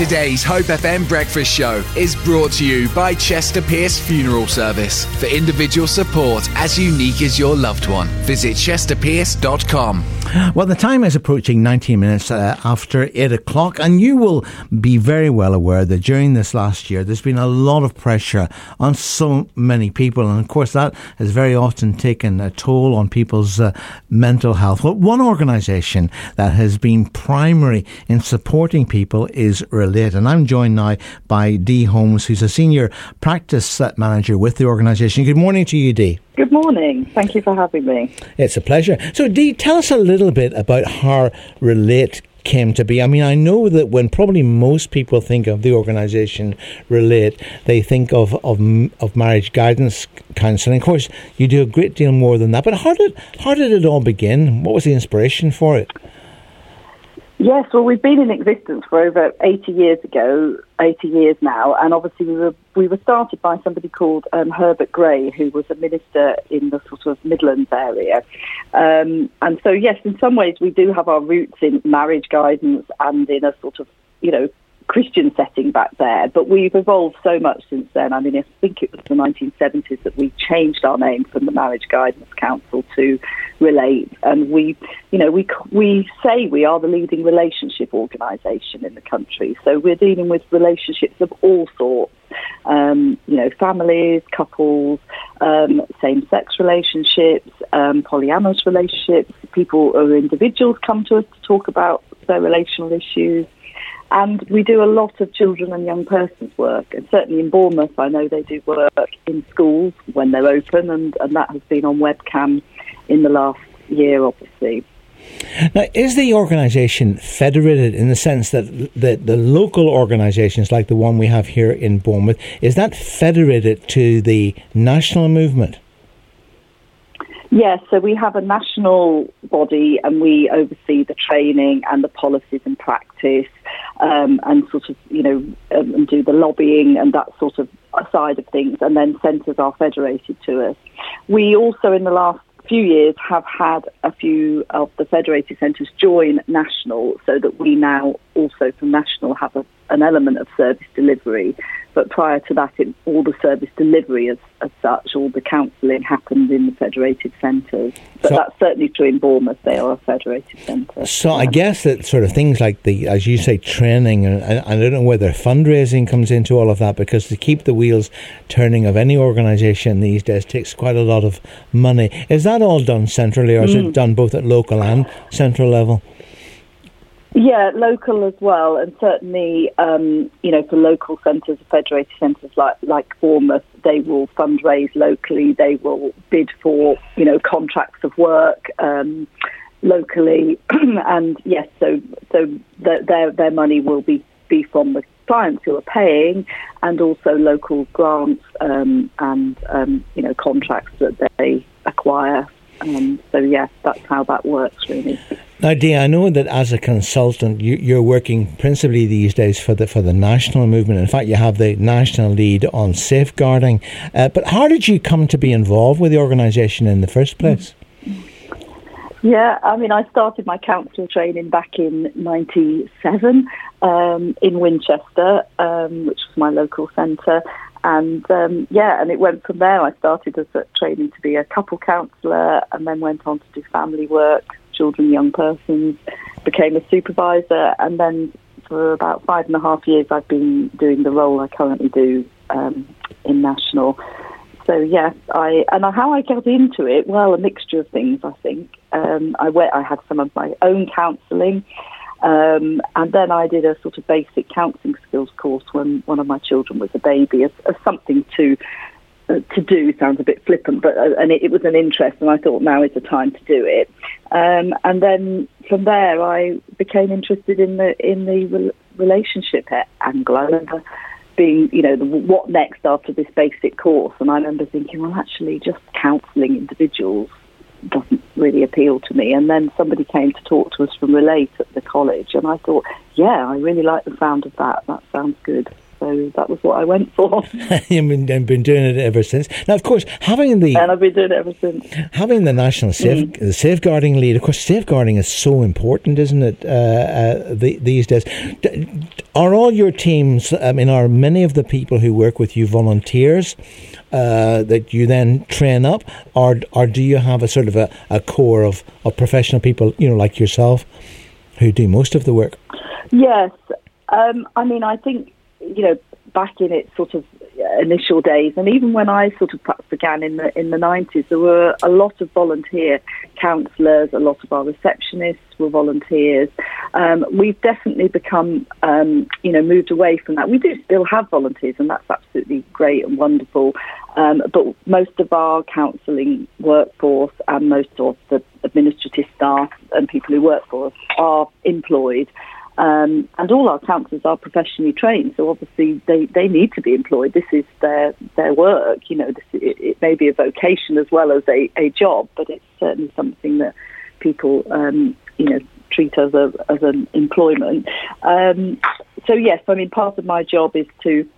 Today's Hope FM breakfast show is brought to you by Chester Pierce Funeral Service. For individual support as unique as your loved one, visit chesterpierce.com. Well, the time is approaching 19 minutes uh, after 8 o'clock, and you will be very well aware that during this last year there's been a lot of pressure on so many people, and of course, that has very often taken a toll on people's uh, mental health. Well, one organisation that has been primary in supporting people is Relate, and I'm joined now by Dee Holmes, who's a senior practice manager with the organisation. Good morning to you, Dee. Good morning. Thank you for having me. It's a pleasure. So, Dee, tell us a little bit about how Relate came to be. I mean, I know that when probably most people think of the organisation Relate, they think of, of of marriage guidance counselling. Of course, you do a great deal more than that. But how did how did it all begin? What was the inspiration for it? Yes, well, we've been in existence for over 80 years ago, 80 years now, and obviously we were, we were started by somebody called um, Herbert Gray, who was a minister in the sort of Midlands area. Um, and so, yes, in some ways we do have our roots in marriage guidance and in a sort of, you know, Christian setting back there, but we've evolved so much since then. I mean, I think it was the 1970s that we changed our name from the Marriage Guidance Council to Relate, and we, you know, we we say we are the leading relationship organisation in the country. So we're dealing with relationships of all sorts, um, you know, families, couples, um, same-sex relationships, um, polyamorous relationships. People or individuals come to us to talk about their relational issues. And we do a lot of children and young persons work. And certainly in Bournemouth, I know they do work in schools when they're open, and, and that has been on webcam in the last year, obviously. Now, is the organisation federated in the sense that the, the local organisations, like the one we have here in Bournemouth, is that federated to the national movement? Yes, so we have a national body and we oversee the training and the policies and practice um, and sort of, you know, um, and do the lobbying and that sort of side of things. And then centres are federated to us. We also, in the last few years, have had a few of the federated centres join national so that we now also from national have a, an element of service delivery. But prior to that, it, all the service delivery as, as such, all the counselling happened in the federated centres. But so, that's certainly true in Bournemouth. They are a federated centre. So yeah. I guess that sort of things like the, as you say, training, and, and I don't know whether fundraising comes into all of that because to keep the wheels turning of any organisation these days takes quite a lot of money. Is that all done centrally, or is mm. it done both at local and central level? Yeah, local as well, and certainly, um, you know, for local centres, federated centres like like Bournemouth, they will fundraise locally. They will bid for, you know, contracts of work um, locally, and yes, so so the, their their money will be be from the clients who are paying, and also local grants um, and um, you know contracts that they acquire. Um, so yes, that's how that works really. Now, Dee, I know that as a consultant, you, are working principally these days for the for the national movement. In fact, you have the national lead on safeguarding. Uh, but how did you come to be involved with the organisation in the first place? Yeah, I mean, I started my council training back in '97 um, in Winchester, um, which was my local centre, and um, yeah, and it went from there. I started as a training to be a couple counsellor, and then went on to do family work children, young persons, became a supervisor, and then for about five and a half years, I've been doing the role I currently do um, in national. So yes, I and how I got into it. Well, a mixture of things. I think um, I went. I had some of my own counselling. Um, and then I did a sort of basic counselling skills course when one of my children was a baby, as, as something to uh, to do sounds a bit flippant, but uh, and it, it, was an interest, and I thought now is the time to do it. Um, and then from there, I became interested in the in the re- relationship angle. I remember being, you know, the, what next after this basic course, and I remember thinking, well, actually, just counselling individuals doesn't really appeal to me. And then somebody came to talk to us from Relate at the college, and I thought, yeah, I really like the sound of that. That sounds good. So that was what I went for. You've been, been, doing it ever since. Now, of course, having the and I've been doing it ever since. Having the national safe, mm. the safeguarding lead, of course, safeguarding is so important, isn't it? Uh, uh, the, these days, are all your teams? I mean, are many of the people who work with you volunteers? Uh, that you then train up, or or do you have a sort of a, a core of, of professional people, you know, like yourself, who do most of the work? Yes, um, I mean, I think you know back in its sort of initial days, and even when I sort of began in the in the nineties, there were a lot of volunteer counsellors. A lot of our receptionists were volunteers. Um, we've definitely become, um, you know, moved away from that. We do still have volunteers, and that's absolutely great and wonderful. Um, but most of our counselling workforce and most of the administrative staff and people who work for us are employed. Um, and all our counsellors are professionally trained, so obviously they, they need to be employed. This is their their work. You know, this, it, it, may be a vocation as well as a, a job, but it's certainly something that people um, you know treat as a as an employment. Um, so yes, I mean part of my job is to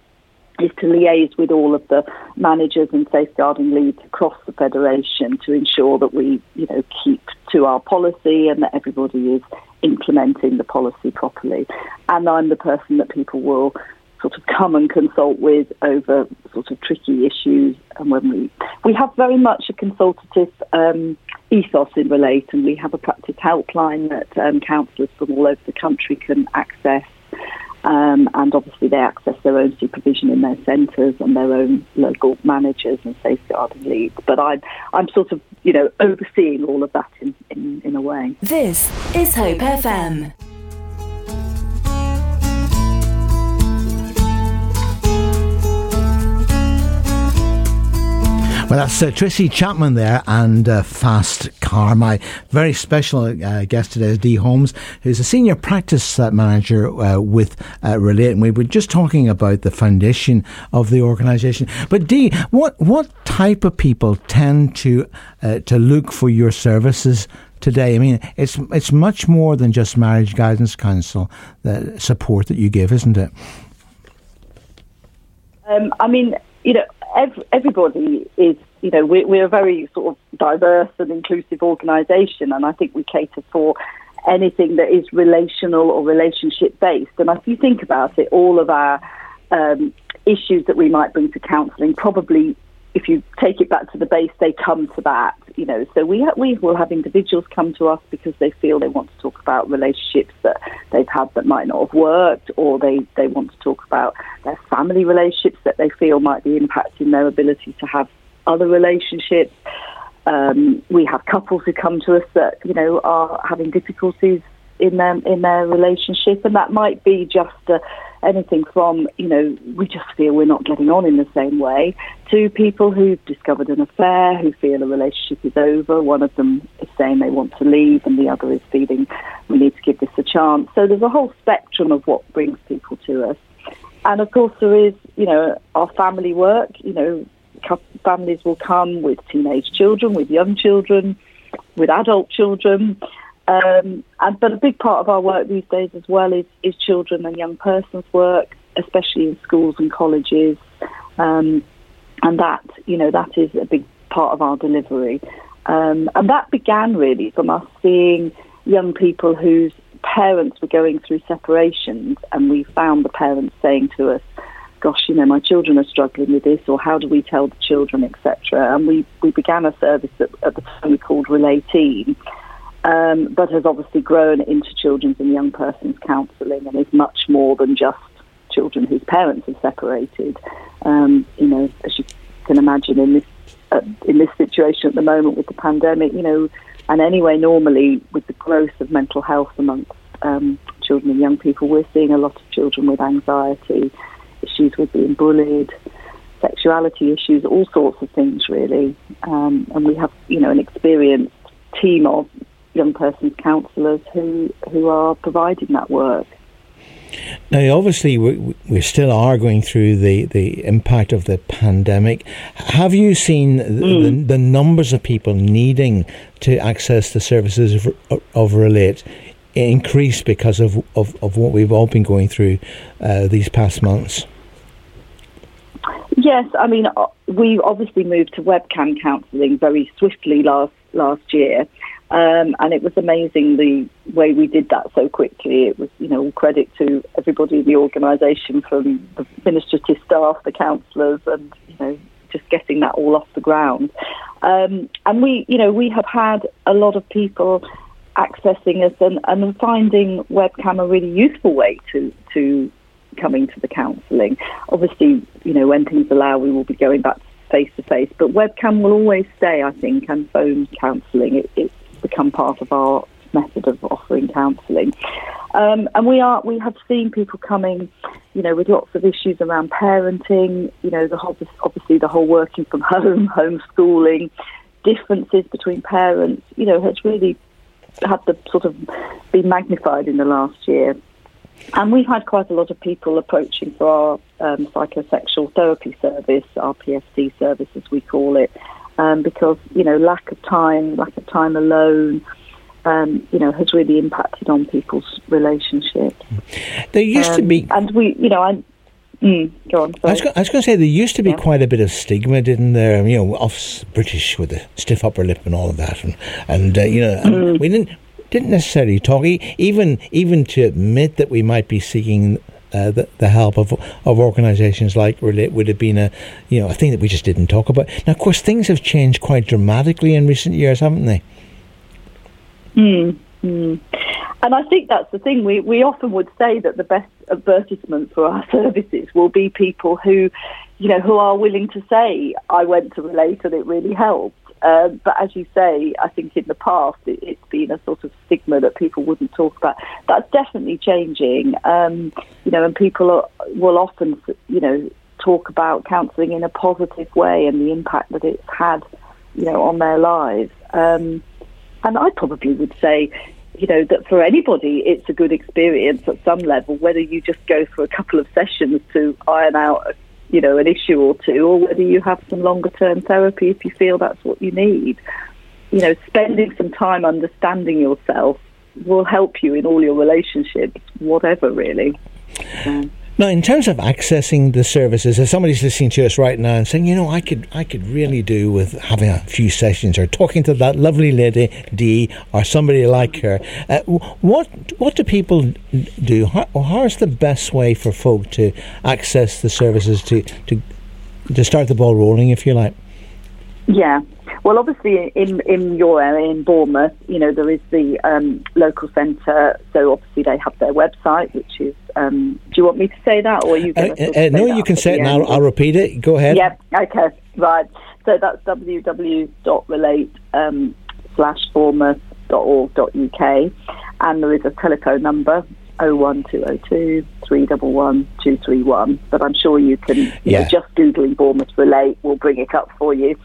is to liaise with all of the managers and safeguarding leads across the federation to ensure that we, you know, keep to our policy and that everybody is implementing the policy properly. And I'm the person that people will sort of come and consult with over sort of tricky issues. And when we we have very much a consultative um, ethos in Relate, and we have a practice helpline that um, counsellors from all over the country can access. Um, and obviously, they access their own supervision in their centres and their own local managers and safeguarding leads. But I'm, I'm sort of, you know, overseeing all of that in, in, in a way. This is Hope FM. Well, that's uh, Tracy Chapman there and uh, Fast Car. My very special uh, guest today is Dee Holmes, who's a senior practice uh, manager uh, with uh, Relate. And we were just talking about the foundation of the organisation. But Dee, what what type of people tend to to look for your services? Today, I mean, it's it's much more than just marriage guidance counsel, the support that you give, isn't it? Um, I mean, you know, every, everybody is, you know, we're, we're a very sort of diverse and inclusive organisation, and I think we cater for anything that is relational or relationship based. And if you think about it, all of our um, issues that we might bring to counselling probably if you take it back to the base, they come to that. You know, so we ha- we will have individuals come to us because they feel they want to talk about relationships that they've had that might not have worked, or they they want to talk about their family relationships that they feel might be impacting their ability to have other relationships. Um, we have couples who come to us that you know are having difficulties in their in their relationship, and that might be just a anything from, you know, we just feel we're not getting on in the same way, to people who've discovered an affair, who feel a relationship is over. One of them is saying they want to leave, and the other is feeling we need to give this a chance. So there's a whole spectrum of what brings people to us. And of course, there is, you know, our family work. You know, families will come with teenage children, with young children, with adult children. Um, and, but a big part of our work these days as well is, is children and young persons work, especially in schools and colleges. Um, and that, you know, that is a big part of our delivery. Um, and that began really from us seeing young people whose parents were going through separations, and we found the parents saying to us, "Gosh, you know, my children are struggling with this," or "How do we tell the children?" etc. And we we began a service that at the time we called Relay Team, um, but has obviously grown into children's and young persons counselling and is much more than just children whose parents are separated. Um, you know, as you can imagine in this uh, in this situation at the moment with the pandemic, you know, and anyway, normally with the growth of mental health amongst um, children and young people, we're seeing a lot of children with anxiety, issues with being bullied, sexuality issues, all sorts of things really. Um, and we have, you know, an experienced team of young persons counsellors who who are providing that work. Now, obviously, we, we still are going through the, the impact of the pandemic. Have you seen mm. the, the, numbers of people needing to access the services of, of Relate increase because of, of, of what we've all been going through uh, these past months? Yes, I mean uh, we obviously moved to webcam counselling very swiftly last last year, um, and it was amazing the way we did that so quickly. It was, you know, all credit to everybody in the organisation, from the administrative staff, the counsellors, and you know, just getting that all off the ground. Um, and we, you know, we have had a lot of people accessing us and, and finding webcam a really useful way to to coming to the counselling. Obviously, you know, when things allow, we will be going back face to face, but webcam will always stay, I think, and phone counselling. It, it's become part of our method of offering counselling. Um, and we are we have seen people coming, you know, with lots of issues around parenting. You know, the whole, obviously the whole working from home, homeschooling, differences between parents. You know, has really had the sort of been magnified in the last year. And we've had quite a lot of people approaching for our um, psychosexual therapy service, our PST service as we call it, um, because you know lack of time, lack of time alone, um, you know, has really impacted on people's relationships. There used to be, um, and we, you know, I. Mm, go on. I was, I was going to say there used to be yeah. quite a bit of stigma, didn't there? You know, off British with the stiff upper lip and all of that, and and uh, you know, mm. we didn't didn't necessarily talk even even to admit that we might be seeking uh, the, the, help of of organisations like Relate would have been a you know a thing that we just didn't talk about. Now, of course, things have changed quite dramatically in recent years, haven't they? Mm, mm. And I think that's the thing. We we often would say that the best advertisement for our services will be people who, you know, who are willing to say, "I went to Relate and it really helped." Uh, but as you say, I think in the past it, has been a sort of stigma that people wouldn't talk about. That's definitely changing. Um, you know, and people are, will often, you know, talk about counselling in a positive way and the impact that it's had, you know, on their lives. Um, and I probably would say, you know, that for anybody, it's a good experience at some level, whether you just go for a couple of sessions to iron out you know, an issue or two, or whether you have some longer term therapy if you feel that's what you need. You know, spending some time understanding yourself will help you in all your relationships, whatever really. Now, in terms of accessing the services, if somebody's listening to us right now and saying, you know, I could, I could really do with having a few sessions or talking to that lovely lady Dee or somebody like her, uh, what, what do people do? How, how is the best way for folk to access the services to, to, to start the ball rolling, if you like? Yeah. Well, obviously, in in your area, in Bournemouth, you know there is the um, local centre. So obviously, they have their website, which is. Um, do you want me to say that, or you? Uh, uh, no, you can say it now. I'll repeat it. Go ahead. Yep. Okay. Right. So that's www.relate um, slash bournemouth.org.uk, and there is a telephone number 01202 311 231. But I'm sure you can, you yeah. know, just Googling Bournemouth Relate will bring it up for you.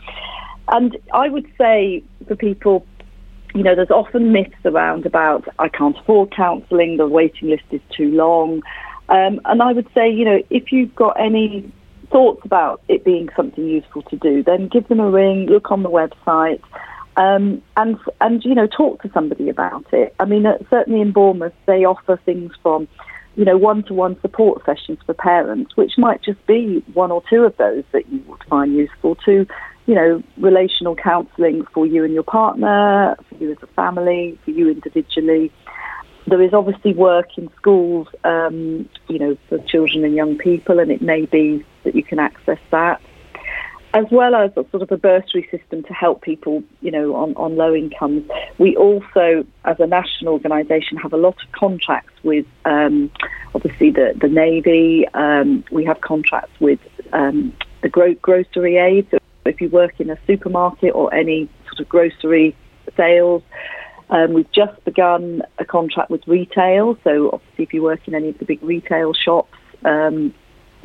And I would say for people, you know, there's often myths around about I can't afford counselling, the waiting list is too long. Um, and I would say, you know, if you've got any thoughts about it being something useful to do, then give them a ring, look on the website, um, and and you know talk to somebody about it. I mean, uh, certainly in Bournemouth, they offer things from you know one-to-one support sessions for parents, which might just be one or two of those that you would find useful to you know, relational counselling for you and your partner, for you as a family, for you individually. There is obviously work in schools, um, you know, for children and young people, and it may be that you can access that, as well as sort of a bursary system to help people, you know, on, on low incomes. We also, as a national organisation, have a lot of contracts with, um, obviously, the, the Navy. Um, we have contracts with um, the gro- grocery aid. So if you work in a supermarket or any sort of grocery sales, um, we've just begun a contract with retail. So obviously, if you work in any of the big retail shops, um,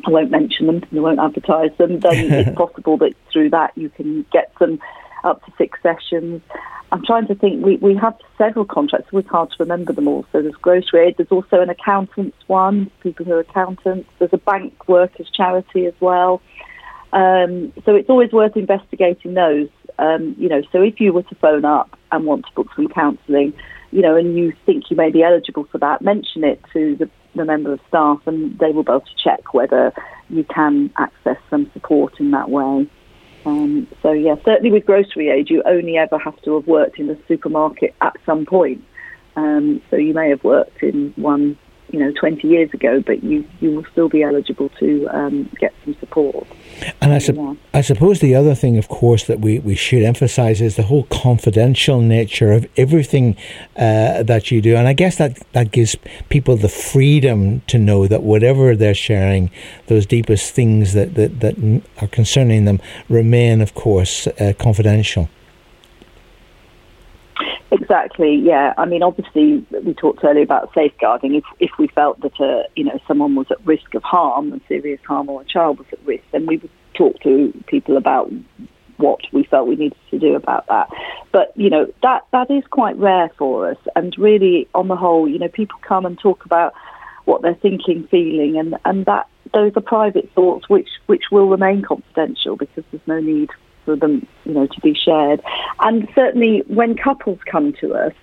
I won't mention them, I won't advertise them. Then it's possible that through that you can get them up to six sessions. I'm trying to think. We we have several contracts. It's hard to remember them all. So there's grocery aid. There's also an accountants one. People who are accountants. There's a bank workers charity as well. Um, so it's always worth investigating those. Um, you know, so if you were to phone up and want to book some counselling, you know, and you think you may be eligible for that, mention it to the, the member of staff, and they will be able to check whether you can access some support in that way. Um, so yeah, certainly with grocery aid, you only ever have to have worked in a supermarket at some point. Um, so you may have worked in one you know 20 years ago, but you, you will still be eligible to um, get some support. And I, su- I suppose the other thing, of course, that we, we should emphasise is the whole confidential nature of everything uh, that you do. And I guess that, that gives people the freedom to know that whatever they're sharing, those deepest things that, that, that are concerning them, remain, of course, uh, confidential. Exactly. Yeah. I mean, obviously, we talked earlier about safeguarding. If if we felt that uh, you know someone was at risk of harm and serious harm, or a child was at risk, then we would talk to people about what we felt we needed to do about that. But you know that that is quite rare for us, and really, on the whole, you know, people come and talk about what they're thinking, feeling, and and that those are private thoughts which which will remain confidential because there's no need for them, you know, to be shared. And certainly when couples come to us,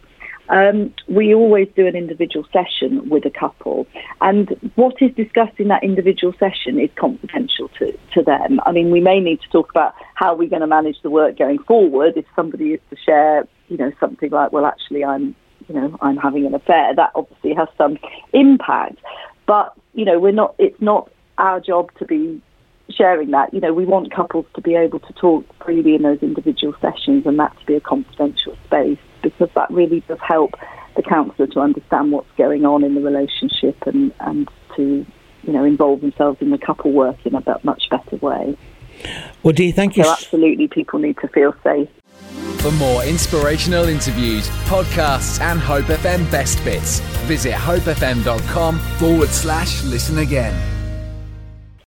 um, we always do an individual session with a couple, and what is discussed in that individual session is confidential to, to them. I mean, we may need to talk about how we're going to manage the work going forward. If somebody is to share, you know, something like, well, actually, I'm, you know, I'm having an affair, that obviously has some impact. But you know, we're not. It's not our job to be sharing that. You know, we want couples to be able to talk freely in those individual sessions and that to be a confidential space because that really does help the counsellor to understand what's going on in the relationship and, and to, you know, involve themselves in the couple work in a much better way. Well, Dee, thank you. So absolutely, people need to feel safe. For more inspirational interviews, podcasts, and Hope FM best bits, visit hopefm.com forward slash listen again.